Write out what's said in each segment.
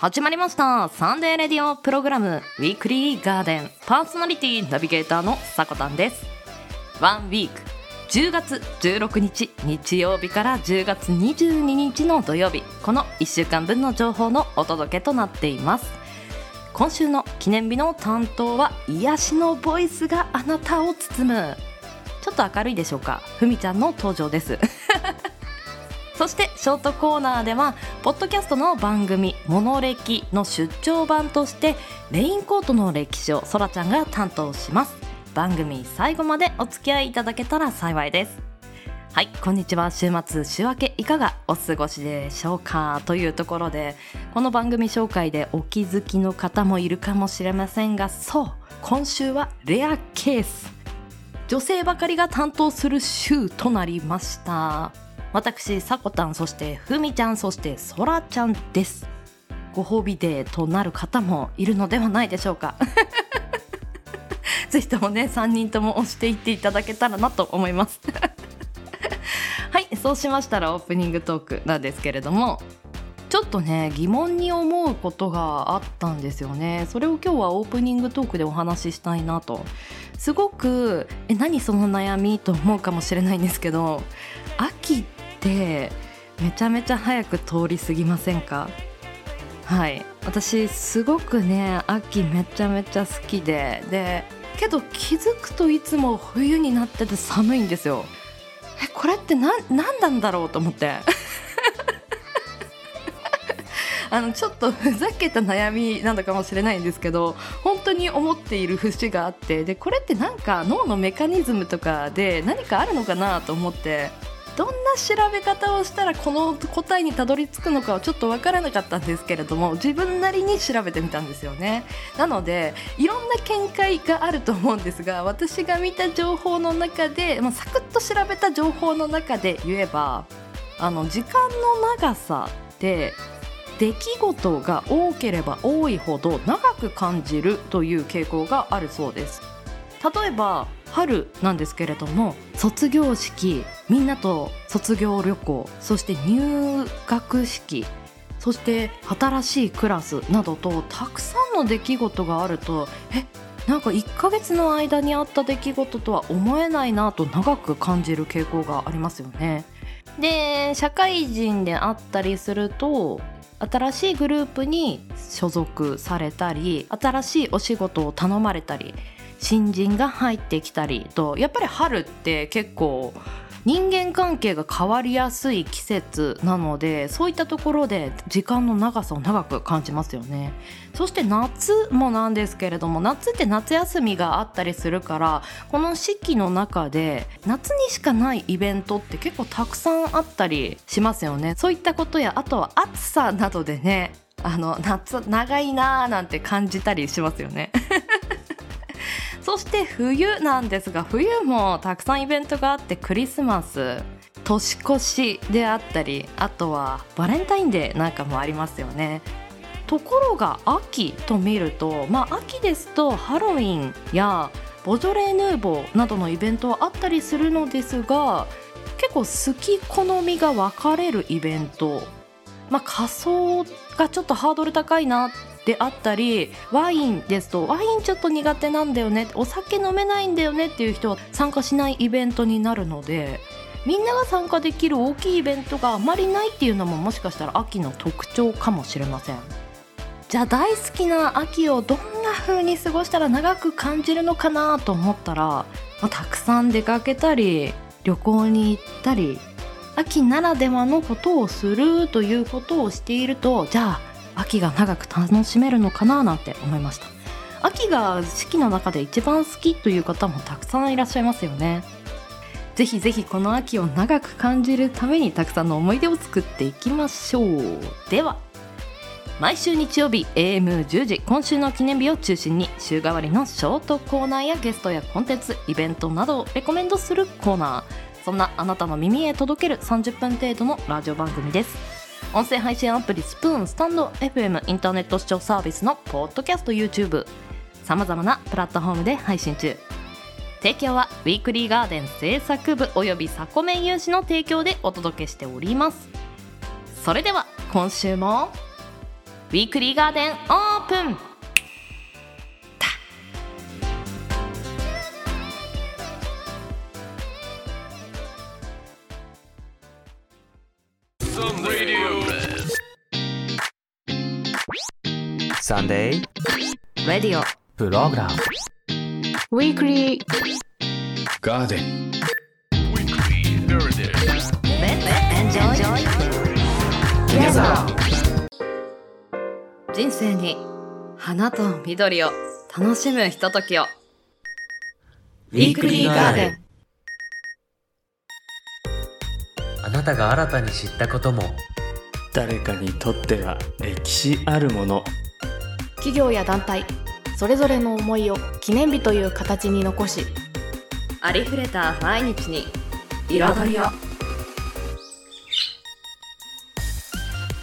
始まりました。サンデーレディオプログラム。ウィークリーガーデン。パーソナリティナビゲーターのさこたんです。ワンウィーク。10月16日。日曜日から10月22日の土曜日。この1週間分の情報のお届けとなっています。今週の記念日の担当は癒しのボイスがあなたを包む。ちょっと明るいでしょうか？ふみちゃんの登場です。そしてショートコーナーではポッドキャストの番組「モノレキ」の出張版としてレインコートの歴史をそらちゃんが担当します。番組最後までお付き合いいただけたら幸いです。はいこんにちは。週末週明けいかがお過ごしでしょうかというところでこの番組紹介でお気づきの方もいるかもしれませんがそう今週はレアケース。女性ばかりが担当する週となりました。私さこたんそしてふみちゃんそしてそらちゃんです。ご褒美デーとなる方もいるのではないでしょうか。ぜひともね3人とも押していっていただけたらなと思います。はいそうしましたらオープニングトークなんですけれどもちょっとね疑問に思うことがあったんですよね。それを今日はオープニングトークでお話ししたいなと。すごくえ何その悩みと思うかもしれないんですけど秋ってめちゃめちゃ早く通り過ぎませんか？はい。私すごくね秋めちゃめちゃ好きででけど気づくといつも冬になってて寒いんですよ。えこれって何なんだろうと思って。あのちょっとふざけた悩みなのかもしれないんですけど本当に思っている節があってでこれってなんか脳のメカニズムとかで何かあるのかなと思って。どんな調べ方をしたらこの答えにたどり着くのかはちょっと分からなかったんですけれども自分なりに調べてみたんですよね。なのでいろんな見解があると思うんですが私が見た情報の中で、まあ、サクッと調べた情報の中で言えばあの時間の長さで出来事が多ければ多いほど長く感じるという傾向があるそうです。例えば春なんですけれども卒業式みんなと卒業旅行そして入学式そして新しいクラスなどとたくさんの出来事があるとえなんか1ヶ月の間にあった出来事とは思えないなと長く感じる傾向がありますよね。で社会人であったりすると新しいグループに所属されたり新しいお仕事を頼まれたり新人が入ってきたりとやっぱり春って結構人間関係が変わりやすい季節なのでそういったところで時間の長さを長く感じますよね。そして夏もなんですけれども夏って夏休みがあったりするからこの四季の中で夏にしかないイベントって結構たくさんあったりしますよね。そういったことやあとは暑さなどでねあの夏長いなーなんて感じたりしますよね。そして冬なんですが冬もたくさんイベントがあってクリスマス年越しであったりあとはバレンタインデーなんかもありますよね。ところが秋と見るとまあ秋ですとハロウィンやボジョレ・ヌーボーなどのイベントはあったりするのですが結構好き好みが分かれるイベント。まあ仮装がちょっとハードル高いなであったりワインですとワインちょっと苦手なんだよねお酒飲めないんだよねっていう人は参加しないイベントになるのでみんなが参加できる大きいイベントがあまりないっていうのももしかしたら秋の特徴かもしれません。じゃあ大好きな秋をどんな風に過ごしたら長く感じるのかなと思ったら、まあ、たくさん出かけたり旅行に行ったり秋ならではのことをするということをしているとじゃあ秋が長く楽しめるのかななんて思いました。秋が四季の中で一番好きという方もたくさんいらっしゃいますよね。ぜひぜひこの秋を長く感じるためにたくさんの思い出を作っていきましょう。では毎週日曜日 AM10 時今週の記念日を中心に週替わりのショートコーナーやゲストやコンテンツイベントなどをレコメンドするコーナー。そんなあなたの耳へ届ける30分程度のラジオ番組です。音声配信アプリスプーンスタンド FM インターネット視聴サービスのポッドキャスト YouTube さまざまなプラットフォームで配信中。提供はウィークリーガーデン制作部およびサコメン有志の提供でお届けしております。それでは今週もウィークリーガーデンオープン!サンデーレディオプログラムウィークリーガーデン人生に花と緑を楽しむひとときをウィークリーガーデンあなたが新たに知ったことも誰かにとっては歴史あるもの企業や団体それぞれの思いを記念日という形に残しありふれた毎日に彩りを。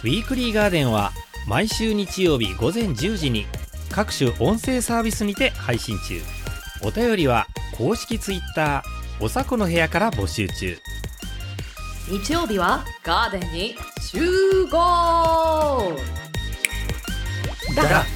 ウィークリーガーデンは毎週日曜日午前10時に各種音声サービスにて配信中。お便りは公式ツイッターおさこの部屋から募集中。日曜日はガーデンに集合。だ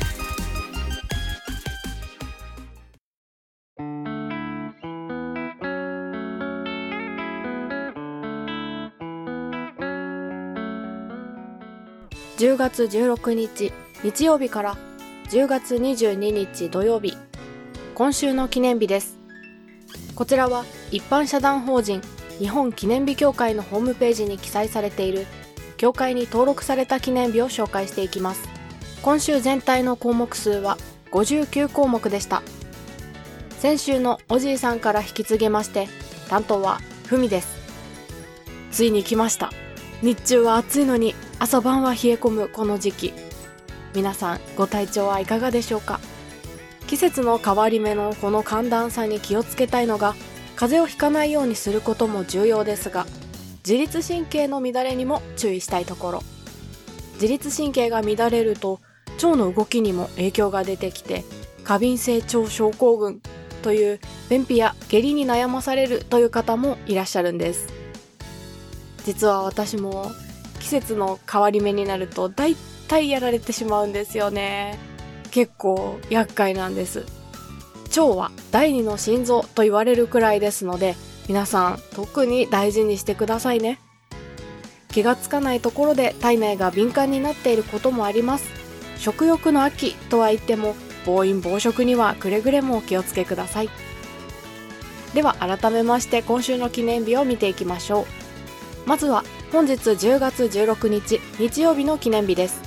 10月16日日曜日から10月22日土曜日今週の記念日です。こちらは一般社団法人日本記念日協会のホームページに記載されている協会に登録された記念日を紹介していきます。今週全体の項目数は59項目でした。先週のおじいさんから引き継げまして担当はふみです。ついに来ました。日中は暑いのに朝晩は冷え込むこの時期。皆さんご体調はいかがでしょうか？季節の変わり目のこの寒暖差に気をつけたいのが風邪をひかないようにすることも重要ですが自律神経の乱れにも注意したいところ。自律神経が乱れると腸の動きにも影響が出てきて過敏性腸症候群という便秘や下痢に悩まされるという方もいらっしゃるんです。実は私も季節の変わり目になると大体やられてしまうんですよね。結構厄介なんです。腸は第二の心臓と言われるくらいですので皆さん特に大事にしてくださいね。気がつかないところで体内が敏感になっていることもあります。食欲の秋とは言っても暴飲暴食にはくれぐれもお気をつけください。では改めまして今週の記念日を見ていきましょう。まずは本日10月16日日曜日の記念日です。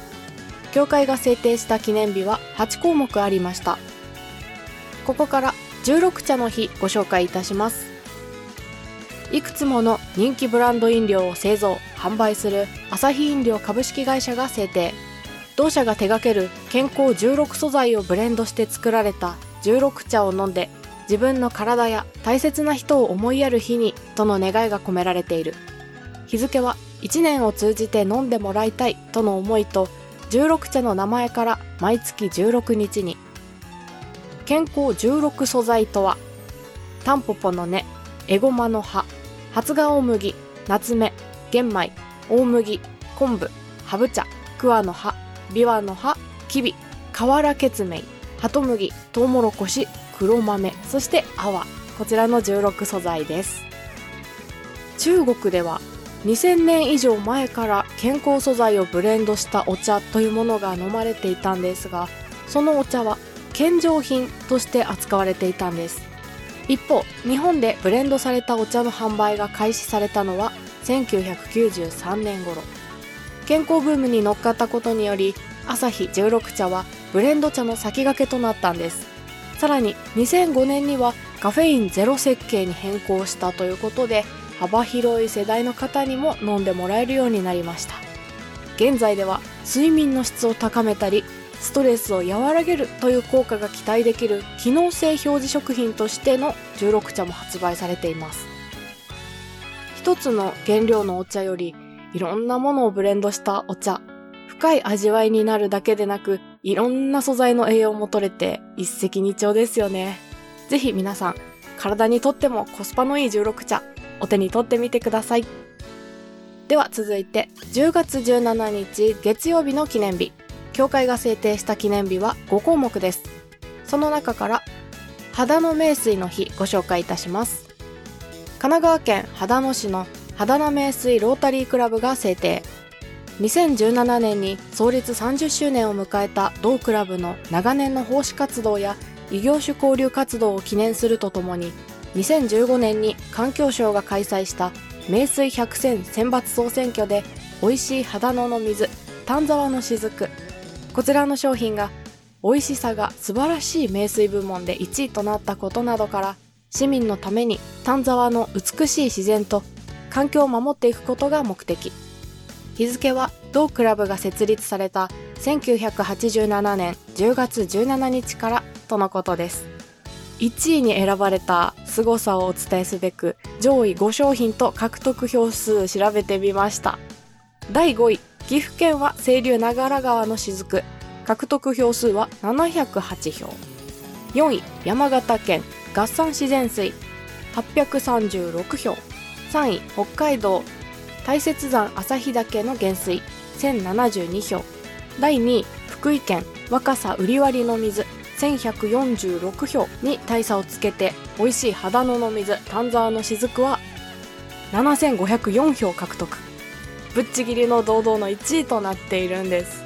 協会が制定した記念日は8項目ありました。ここから16茶の日ご紹介いたします。いくつもの人気ブランド飲料を製造販売するアサヒ飲料株式会社が制定。同社が手掛ける健康16素材をブレンドして作られた16茶を飲んで自分の体や大切な人を思いやる日にとの願いが込められている。日付は1年を通じて飲んでもらいたいとの思いと16茶の名前から毎月16日に。健康16素材とはタンポポの根エゴマの葉発芽大麦夏目玄米大麦昆布ハブ茶桑の葉ビワの葉きび瓦ケツメイハトムギトウモロコシ黒豆そして泡。こちらの16素材です。中国では2000年以上前から健康素材をブレンドしたお茶というものが飲まれていたんですがそのお茶は献上品として扱われていたんです。一方日本でブレンドされたお茶の販売が開始されたのは1993年頃。健康ブームに乗っかったことにより朝日16茶はブレンド茶の先駆けとなったんです。さらに2005年にはカフェインゼロ設計に変更したということで幅広い世代の方にも飲んでもらえるようになりました。現在では睡眠の質を高めたりストレスを和らげるという効果が期待できる機能性表示食品としての16茶も発売されています。一つの原料のお茶よりいろんなものをブレンドしたお茶深い味わいになるだけでなくいろんな素材の栄養も取れて一石二鳥ですよね。ぜひ皆さん体にとってもコスパのいい16茶お手に取ってみてください。では続いて10月17日月曜日の記念日。協会が制定した記念日は5項目です。その中から秦野名水の日ご紹介いたします。神奈川県秦野市の秦野名水ロータリークラブが制定。2017年に創立30周年を迎えた同クラブの長年の奉仕活動や異業種交流活動を記念するとともに2015年に環境省が開催した名水百選選抜総選挙で美味しい秦野の水丹沢の雫。こちらの商品が美味しさが素晴らしい名水部門で1位となったことなどから市民のために丹沢の美しい自然と環境を守っていくことが目的。日付は同クラブが設立された1987年10月17日からとのことです。1位に選ばれた凄さをお伝えすべく上位5商品と獲得票数調べてみました。第5位岐阜県は清流長良川の雫。獲得票数は708票。4位山形県合算自然水。836票。3位北海道大雪山旭岳の減水。1072票。第2位福井県若狭売り割の水。1146票に大差をつけて美味しい秦野の水丹沢の雫は7504票獲得。ぶっちぎりの堂々の1位となっているんです。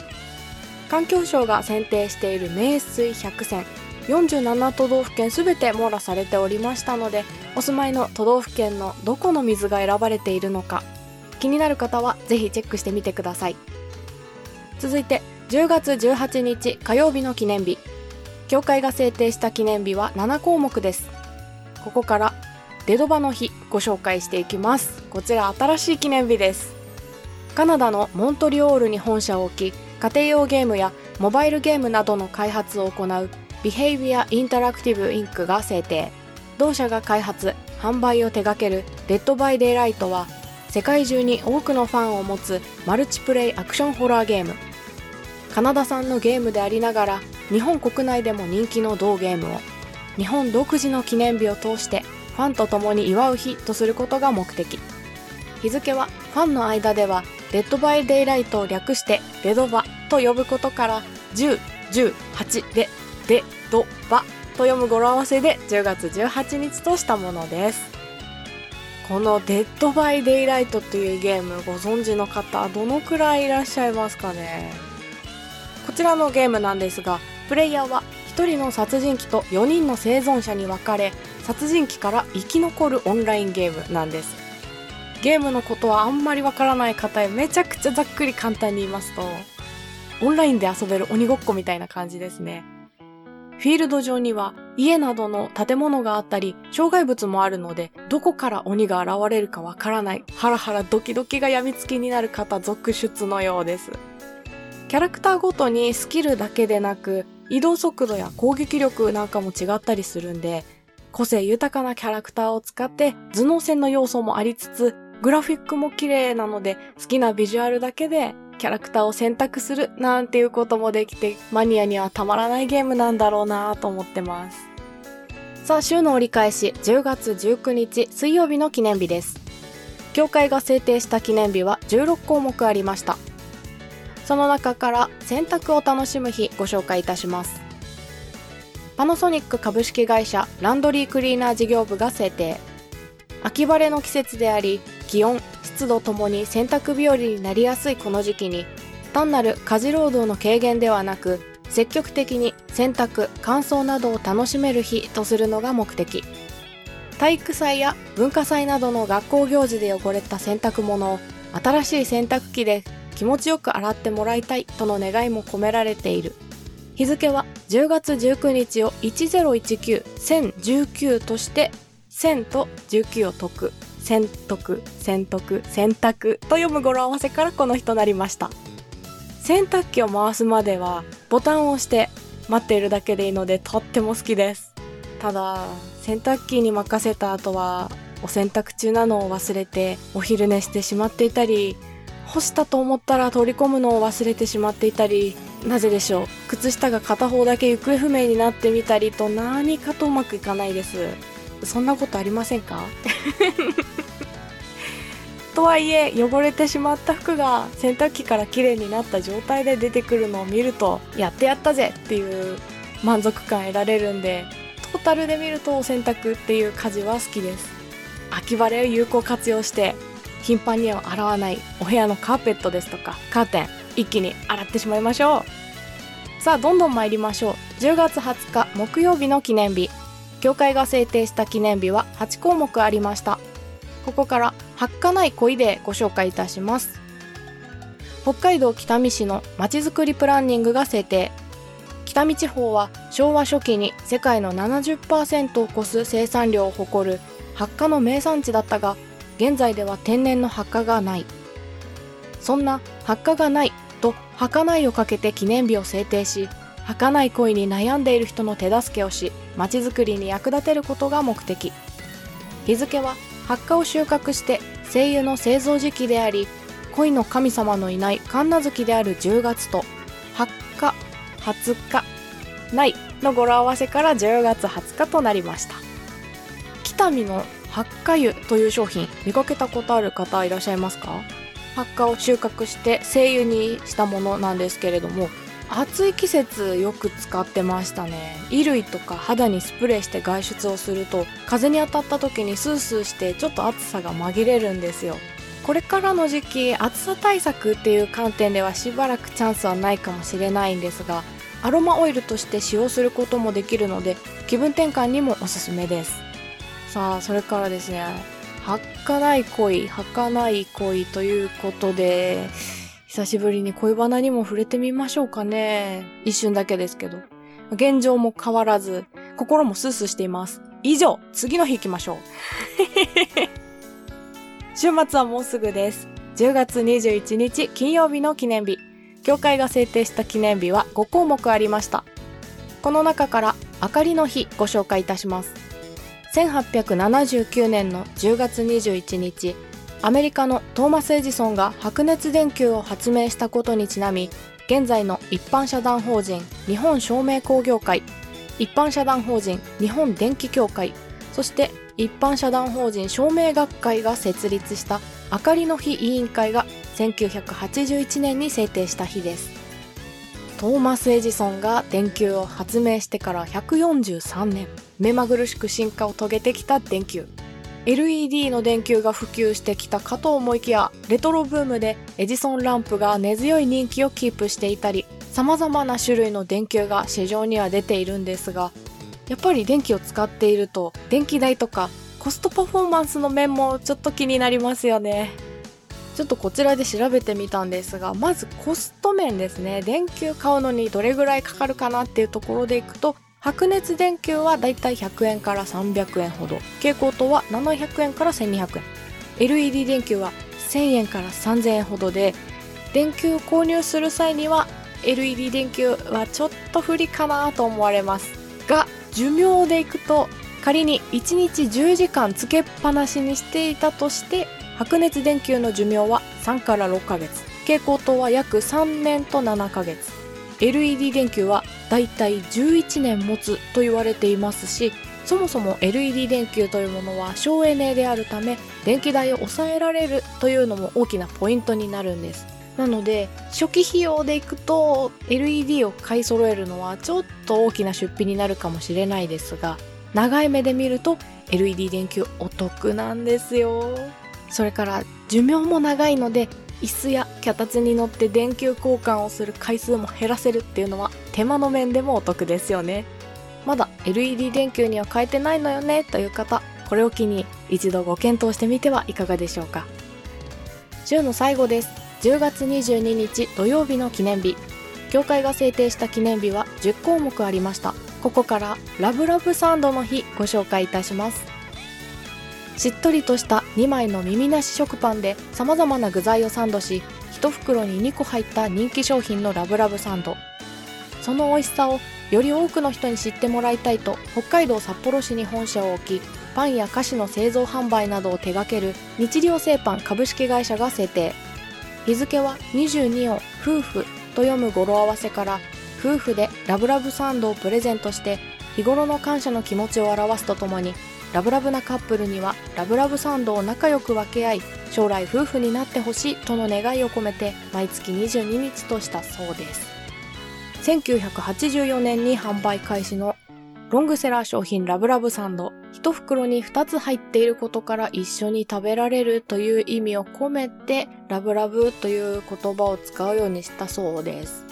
環境省が選定している名水百選47都道府県すべて網羅されておりましたのでお住まいの都道府県のどこの水が選ばれているのか気になる方はぜひチェックしてみてください。続いて10月18日火曜日の記念日。協会が制定した記念日は7項目です。ここからデドバの日ご紹介していきます。こちら新しい記念日です。カナダのモントリオールに本社を置き家庭用ゲームやモバイルゲームなどの開発を行うビヘイビア・インタラクティブ・インクが制定。同社が開発販売を手掛けるデッド・バイ・デイ・ライトは世界中に多くのファンを持つマルチプレイアクションホラーゲーム。カナダ産のゲームでありながら日本国内でも人気の同ゲームを日本独自の記念日を通してファンと共に祝う日とすることが目的。日付はファンの間ではデッドバイデイライトを略してデドバと呼ぶことから1018でデドバと読む語呂合わせで10月18日としたものです。このデッドバイデイライトというゲームご存知の方どのくらいいらっしゃいますかね？こちらのゲームなんですがプレイヤーは1人の殺人鬼と4人の生存者に分かれ殺人鬼から生き残るオンラインゲームなんです。ゲームのことはあんまりわからない方へめちゃくちゃざっくり簡単に言いますとオンラインで遊べる鬼ごっこみたいな感じですね。フィールド上には家などの建物があったり障害物もあるのでどこから鬼が現れるかわからないハラハラドキドキが病みつきになる方続出のようです。キャラクターごとにスキルだけでなく移動速度や攻撃力なんかも違ったりするんで個性豊かなキャラクターを使って頭脳戦の要素もありつつグラフィックも綺麗なので好きなビジュアルだけでキャラクターを選択するなんていうこともできてマニアにはたまらないゲームなんだろうなと思ってます。さあ週の折り返し10月19日水曜日の記念日です。協会が制定した記念日は16項目ありました。その中から洗濯を楽しむ日ご紹介いたします。パナソニック株式会社ランドリークリーナー事業部が制定。秋晴れの季節であり、気温、湿度ともに洗濯日和になりやすいこの時期に単なる家事労働の軽減ではなく積極的に洗濯乾燥などを楽しめる日とするのが目的体育祭や文化祭などの学校行事で汚れた洗濯物を新しい洗濯機で気持ちよく洗ってもらいたいとの願いも込められている日付は10月19日を1019-1019として1000と19を解く洗濯、洗濯、洗濯と読む語呂合わせからこの日となりました。洗濯機を回すまではボタンを押して待っているだけでいいのでとっても好きです。ただ、洗濯機に任せた後はお洗濯中なのを忘れてお昼寝してしまっていたり、干したと思ったら取り込むのを忘れてしまっていたり、なぜでしょう？靴下が片方だけ行方不明になってみたりと何かとうまくいかないです。そんなことありませんか？とはいえ汚れてしまった服が洗濯機から綺麗になった状態で出てくるのを見るとやってやったぜっていう満足感得られるんでトータルで見ると洗濯っていう家事は好きです。秋晴れを有効活用して頻繁には洗わないお部屋のカーペットですとかカーテン一気に洗ってしまいましょう。さあどんどん参りましょう。10月20日木曜日の記念日。協会が制定した記念日は8項目ありました。ここからかない恋でご紹介いたします。北海道北見市のまちづくりプランニングが制定。北見地方は昭和初期に世界の70%を超す生産量を誇る発火の名産地だったが現在では天然の発火がない。そんな発火がないと儚いをかけて記念日を制定し儚い恋に悩んでいる人の手助けをしまちづくりに役立てることが目的。日付は発火を収穫して精油の製造時期であり恋の神様のいない神奈月である10月と発火20日ないの語呂合わせから10月20日となりました。北見の発火油という商品見かけたことある方いらっしゃいますか？発火を収穫して精油にしたものなんですけれども暑い季節よく使ってましたね。衣類とか肌にスプレーして外出をすると風に当たった時にスースーしてちょっと暑さが紛れるんですよ。これからの時期暑さ対策っていう観点ではしばらくチャンスはないかもしれないんですがアロマオイルとして使用することもできるので気分転換にもおすすめです。さあそれからですね儚い恋儚い恋ということで久しぶりに恋バナにも触れてみましょうかね。一瞬だけですけど。現状も変わらず、心もスースーしています。以上、次の日行きましょう。週末はもうすぐです。10月21日金曜日の記念日。協会が制定した記念日は5項目ありました。この中から、明かりの日ご紹介いたします。1879年の10月21日、アメリカのトーマス・エジソンが白熱電球を発明したことにちなみ現在の一般社団法人日本照明工業会一般社団法人日本電気協会そして一般社団法人照明学会が設立した明かりの日委員会が1981年に制定した日です。トーマス・エジソンが電球を発明してから143年目まぐるしく進化を遂げてきた電球。LED の電球が普及してきたかと思いきやレトロブームでエジソンランプが根強い人気をキープしていたり様々な種類の電球が市場には出ているんですがやっぱり電気を使っていると電気代とかコストパフォーマンスの面もちょっと気になりますよね。ちょっとこちらで調べてみたんですがまずコスト面ですね。電球買うのにどれぐらいかかるかなっていうところでいくと白熱電球はだいたい100円から300円ほど。蛍光灯は700円から1200円。LED 電球は1000円から3000円ほどで電球を購入する際には LED 電球はちょっと不利かなと思われますが寿命でいくと仮に1日10時間つけっぱなしにしていたとして白熱電球の寿命は3から6ヶ月。蛍光灯は約3年と7ヶ月。LED 電球はだいたい11年持つと言われていますしそもそも LED 電球というものは省エネであるため電気代を抑えられるというのも大きなポイントになるんです。なので初期費用でいくと LED を買い揃えるのはちょっと大きな出費になるかもしれないですが長い目で見ると LED 電球お得なんですよ。それから寿命も長いので椅子や脚立に乗って電球交換をする回数も減らせるっていうのは手間の面でもお得ですよね。まだ LED 電球には変えてないのよねという方これを機に一度ご検討してみてはいかがでしょうか。週の最後です。10月22日土曜日の記念日。協会が制定した記念日は10項目ありました。ここからラブラブサンドの日ご紹介いたします。しっとりとした2枚の耳なし食パンで様々な具材をサンドし1袋に2個入った人気商品のラブラブサンド。その美味しさをより多くの人に知ってもらいたいと北海道札幌市に本社を置きパンや菓子の製造販売などを手掛ける日糧製パン株式会社が制定。日付は22を夫婦と読む語呂合わせから夫婦でラブラブサンドをプレゼントして日頃の感謝の気持ちを表すとともにラブラブなカップルにはラブラブサンドを仲良く分け合い将来夫婦になってほしいとの願いを込めて毎月22日としたそうです。1984年に販売開始のロングセラー商品ラブラブサンド一袋に2つ入っていることから一緒に食べられるという意味を込めてラブラブという言葉を使うようにしたそうです。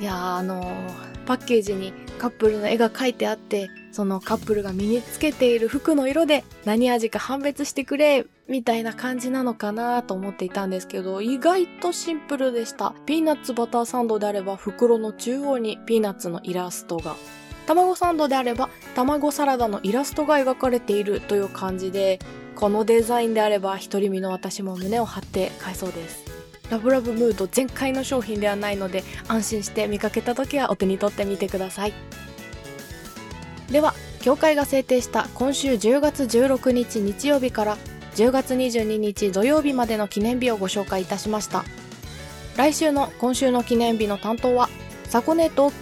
いやあのーパッケージにカップルの絵が描いてあってそのカップルが身につけている服の色で何味か判別してくれみたいな感じなのかなと思っていたんですけど意外とシンプルでした。ピーナッツバターサンドであれば袋の中央にピーナッツのイラストが。卵サンドであれば卵サラダのイラストが描かれているという感じでこのデザインであれば独り身の私も胸を張って買えそうです。ラブラブムード全開の商品ではないので安心して見かけた時はお手に取ってみてください。では協会が制定した今週10月16日日曜日から10月22日土曜日までの記念日をご紹介いたしました。来週の今週の記念日の担当はサコネと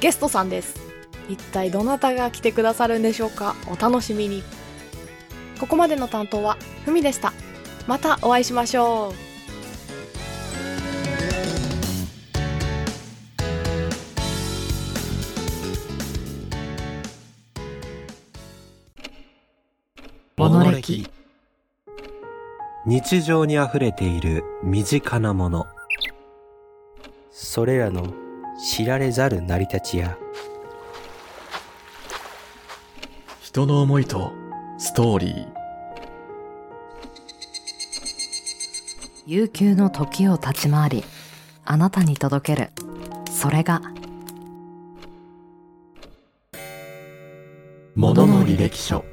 ゲストさんです。一体どなたが来てくださるんでしょうか？お楽しみに。ここまでの担当はふみでした。またお会いしましょう。モノ歴日常にあふれている身近なもの。それらの知られざる成り立ちや。人の思いとストーリー。悠久の時を立ち回りあなたに届ける。それが「ものの履歴書」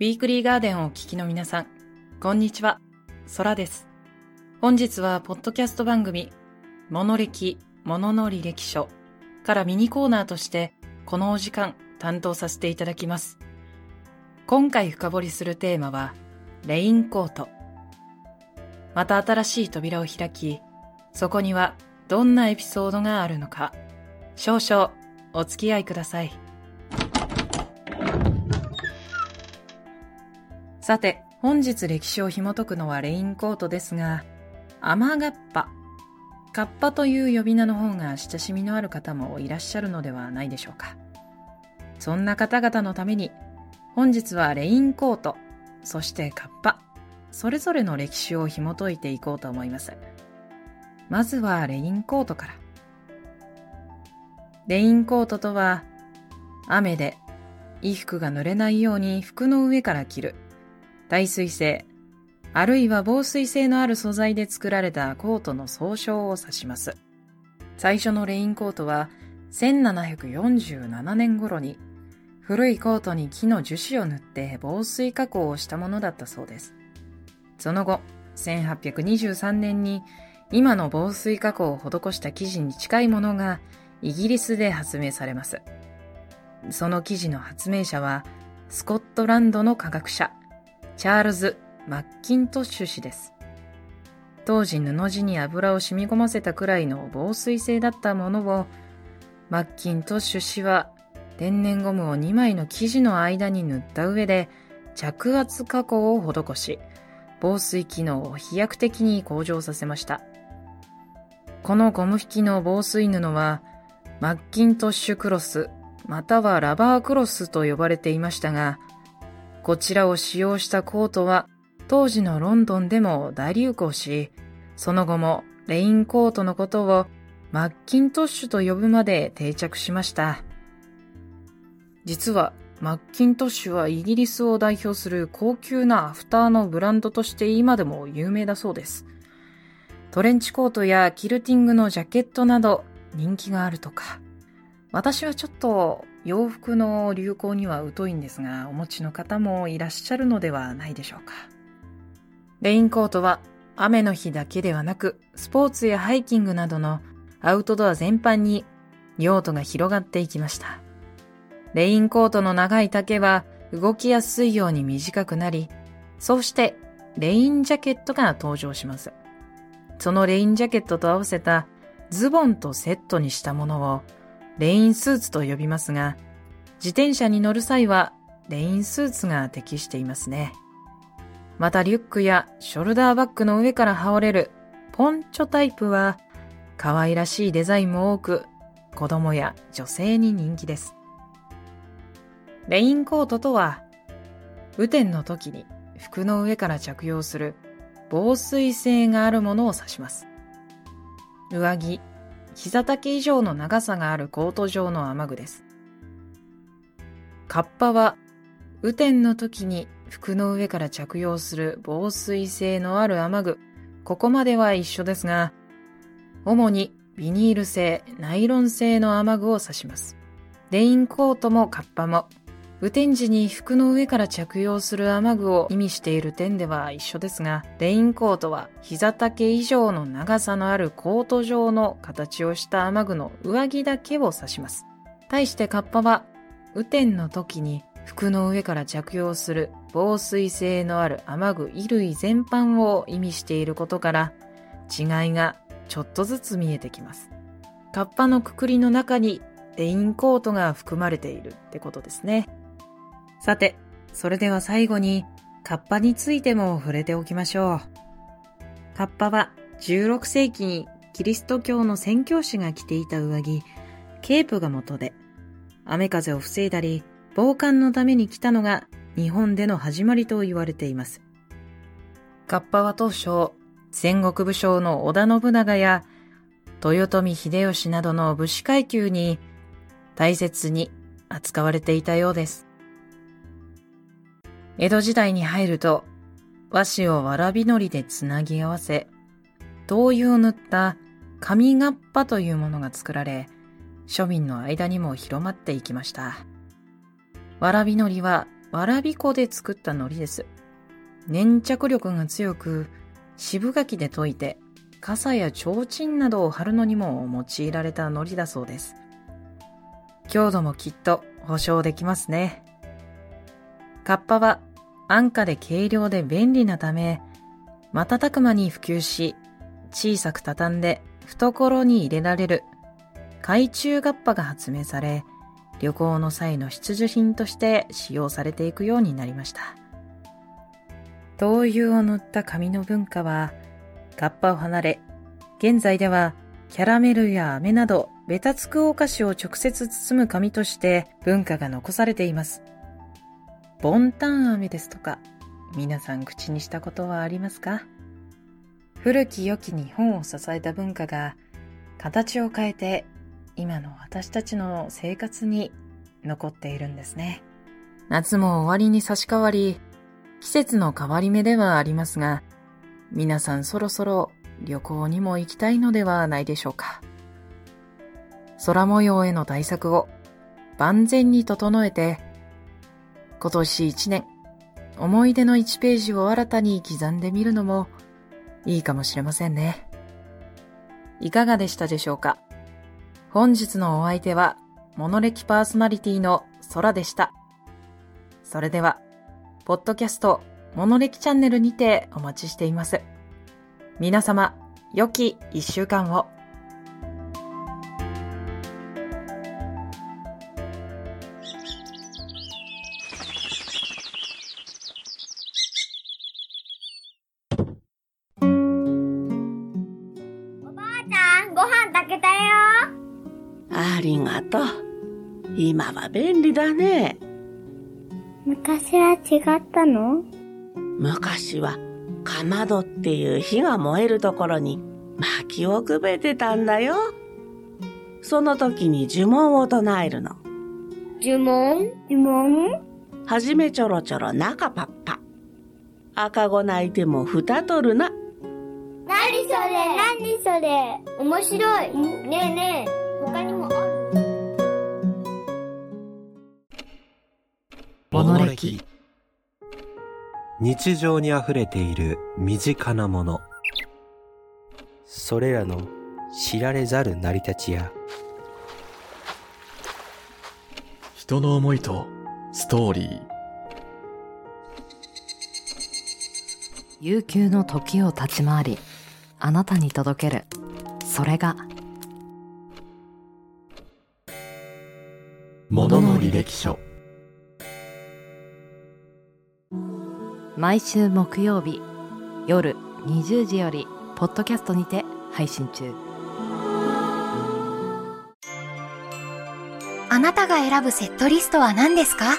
ウィークリーガーデンをお聞きの皆さん、こんにちは、ソラです。本日は、ポッドキャスト番組、モノ歴、モノの履歴書からミニコーナーとして、このお時間担当させていただきます。今回深掘りするテーマは、レインコート。また新しい扉を開き、そこにはどんなエピソードがあるのか、少々お付き合いください。さて、本日歴史を紐解くのはレインコートですが、雨がっぱ、カッパという呼び名の方が親しみのある方もいらっしゃるのではないでしょうか。そんな方々のために、本日はレインコート、そしてカッパ、それぞれの歴史を紐解いていこうと思います。まずはレインコートから。レインコートとは、雨で衣服が濡れないように服の上から着る耐水性、あるいは防水性のある素材で作られたコートの総称を指します。最初のレインコートは1747年頃に古いコートに木の樹脂を塗って防水加工をしたものだったそうです。その後、1823年に今の防水加工を施した生地に近いものがイギリスで発明されます。その生地の発明者はスコットランドの科学者チャールズ・マッキントッシュ氏です。当時布地に油を染み込ませたくらいの防水性だったものを、マッキントッシュ氏は天然ゴムを2枚の生地の間に塗った上で着圧加工を施し、防水機能を飛躍的に向上させました。このゴム引きの防水布は、マッキントッシュクロス、またはラバークロスと呼ばれていましたが、こちらを使用したコートは当時のロンドンでも大流行し、その後もレインコートのことをマッキントッシュと呼ぶまで定着しました。実はマッキントッシュはイギリスを代表する高級なアフターのブランドとして今でも有名だそうです。トレンチコートやキルティングのジャケットなど人気があるとか。私はちょっと洋服の流行には疎いんですが、お持ちの方もいらっしゃるのではないでしょうか。レインコートは雨の日だけではなく、スポーツやハイキングなどのアウトドア全般に用途が広がっていきました。レインコートの長い丈は動きやすいように短くなり、そうしてレインジャケットが登場します。そのレインジャケットと合わせたズボンとセットにしたものをレインスーツと呼びますが、自転車に乗る際はレインスーツが適していますね。またリュックやショルダーバッグの上から羽織れるポンチョタイプは可愛らしいデザインも多く子供や女性に人気です。レインコートとは雨天の時に服の上から着用する防水性があるものを指します。上着、膝丈以上の長さがあるコート状の雨具です。カッパは雨天の時に服の上から着用する防水性のある雨具、ここまでは一緒ですが、主にビニール製、ナイロン製の雨具を指します。レインコートもカッパも雨天時に服の上から着用する雨具を意味している点では一緒ですが、レインコートは膝丈以上の長さのあるコート状の形をした雨具の上着だけを指します。対してカッパは、雨天の時に服の上から着用する防水性のある雨具衣類全般を意味していることから、違いがちょっとずつ見えてきます。カッパのくくりの中にレインコートが含まれているってことですね。さて、それでは最後に、カッパについても触れておきましょう。カッパは16世紀にキリスト教の宣教師が着ていた上着、ケープが元で、雨風を防いだり、防寒のために来たのが日本での始まりと言われています。カッパは当初、戦国武将の織田信長や豊臣秀吉などの武士階級に大切に扱われていたようです。江戸時代に入ると、和紙をわらびのりでつなぎ合わせ、灯油を塗った紙がっぱというものが作られ、庶民の間にも広まっていきました。わらびのりはわらび粉で作ったのりです。粘着力が強く、渋柿で溶いて、傘や提灯などを貼るのにも用いられたのりだそうです。強度もきっと保証できますね。カッパは安価で軽量で便利なため、瞬く間に普及し、小さく畳んで懐に入れられる懐中ガッパが発明され、旅行の際の必需品として使用されていくようになりました。灯油を塗った紙の文化は、カッパを離れ、現在ではキャラメルや飴などベタつくお菓子を直接包む紙として文化が残されています。ボンタン飴ですとか、皆さん口にしたことはありますか？古き良き日本を支えた文化が形を変えて今の私たちの生活に残っているんですね。夏も終わりに差し替わり、季節の変わり目ではありますが、皆さんそろそろ旅行にも行きたいのではないでしょうか。空模様への対策を万全に整えて今年一年、思い出の1ページを新たに刻んでみるのもいいかもしれませんね。いかがでしたでしょうか？本日のお相手は、モノレキパーソナリティの空でした。それでは、ポッドキャスト、モノレキチャンネルにてお待ちしています。皆様、良き一週間を。今は便利だね。昔は違ったの？昔は、かまどっていう火が燃えるところに薪をくべてたんだよ。その時に呪文を唱えるの。呪文？呪文？はじめちょろちょろ中パッパ。赤子泣いても蓋取るな。なにそれ？なにそれ？面白い。ねえねえ、の日常にあふれている身近なもの。それらの知られざる成り立ちや。人の思いとストーリー。悠久の時を立ち回りあなたに届ける。それが「ものの履歴書」毎週木曜日夜20時よりポッドキャストにて配信中。あなたが選ぶセットリストは何ですか？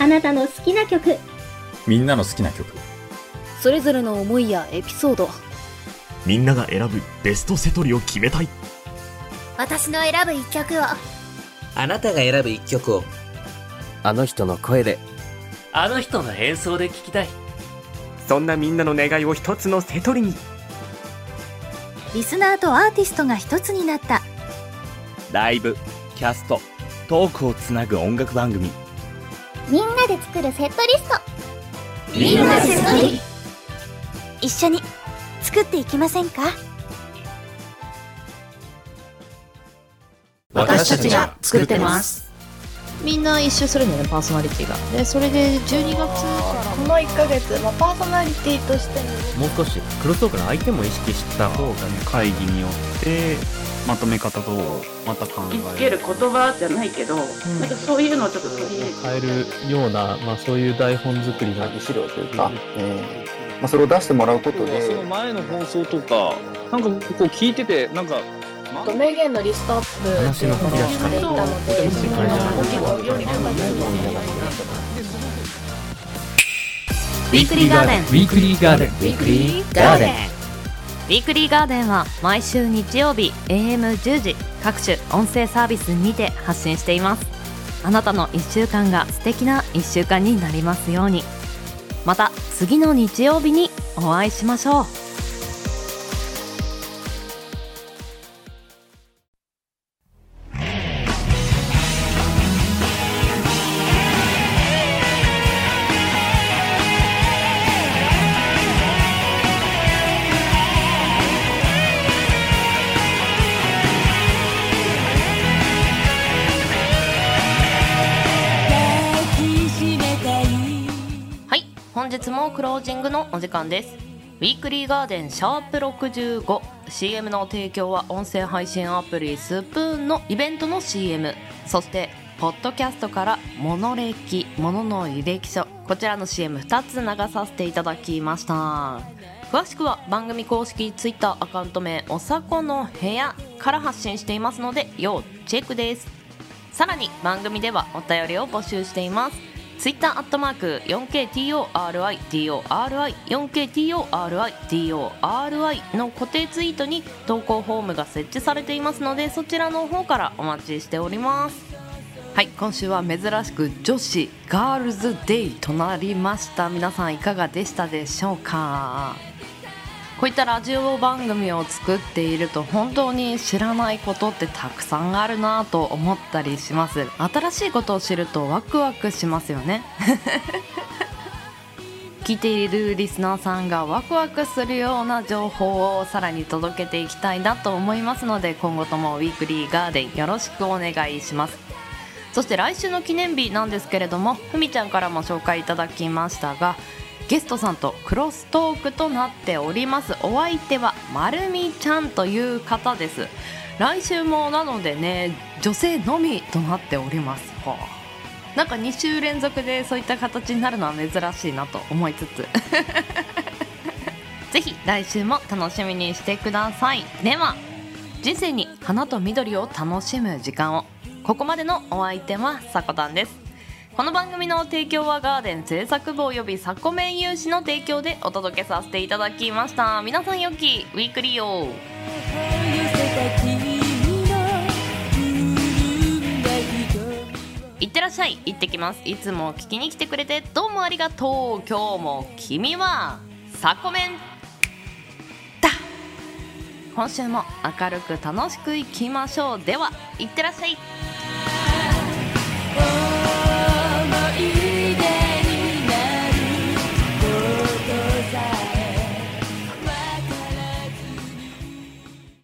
あなたの好きな曲。みんなの好きな曲。それぞれの思いやエピソード。みんなが選ぶベストセトリを決めたい。私の選ぶ一曲を。あなたが選ぶ一曲を。あの人の声であの人の演奏で聴きたい。そんなみんなの願いを一つのセトリに。リスナーとアーティストが一つになった。ライブキャストトークをつなぐ音楽番組。みんなで作るセットリスト。みんなセットリ一緒に作っていきませんか？私たちが作ってますみんな一周するんだよねパーソナリティが。でそれで12月からこの1ヶ月、まあ、パーソナリティとしてもう少しクロストークの相手も意識した方がね会議によってまとめ方とまた考えつける言葉じゃないけど、なんかそういうのをちょっと取り入れて変えるような、まあ、そういう台本作りの資料というか、えーまあ、それを出してもらうことで。その前の放送とかなんかこう聞いててなんか名言のリストアップ話の振り出しでいたのでウィークリーガーデン。ウィークリーガーデン。ウィークリーガーデン。ウィークリーガーデンは毎週日曜日 AM10 時各種音声サービスにて発信しています。あなたの1週間が素敵な1週間になりますように。また次の日曜日にお会いしましょうお時間です。ウィークリーガーデンシャープ 65CM の提供は音声配信アプリスプーンのイベントの CM そしてポッドキャストからモノ歴モノの履歴書。こちらの CM2 つ流させていただきました。詳しくは番組公式 Twitter アカウント名おさこの部屋から発信していますので要チェックです。さらに番組ではお便りを募集しています。ツイッターアットマーク 4KTORIDORI4KTORIDORI の固定ツイートに投稿フォームが設置されていますのでそちらの方からお待ちしております。はい今週は珍しく女子ガールズデイとなりました。皆さんいかがでしたでしょうか？こういったラジオ番組を作っていると本当に知らないことってたくさんあるなと思ったりします。新しいことを知るとワクワクしますよね。聞いているリスナーさんがワクワクするような情報をさらに届けていきたいなと思いますので今後ともウィークリーガーデンよろしくお願いします。そして来週の記念日なんですけれどもふみちゃんからも紹介いただきましたがゲストさんとクロストークとなっております。お相手はまるみちゃんという方です。来週もなのでね女性のみとなっておりますはあなんか2週連続でそういった形になるのは珍しいなと思いつつ。ぜひ来週も楽しみにしてください。では人生に花と緑を楽しむ時間を。ここまでのお相手はさこたんです。この番組の提供はガーデン制作部およびサコメン有志の提供でお届けさせていただきました。皆さんよきウィークリーを。いってらっしゃい。行ってきます。いつも聞きに来てくれてどうもありがとう。今日も君はサコメンだ。今週も明るく楽しくいきましょう。ではいってらっしゃい。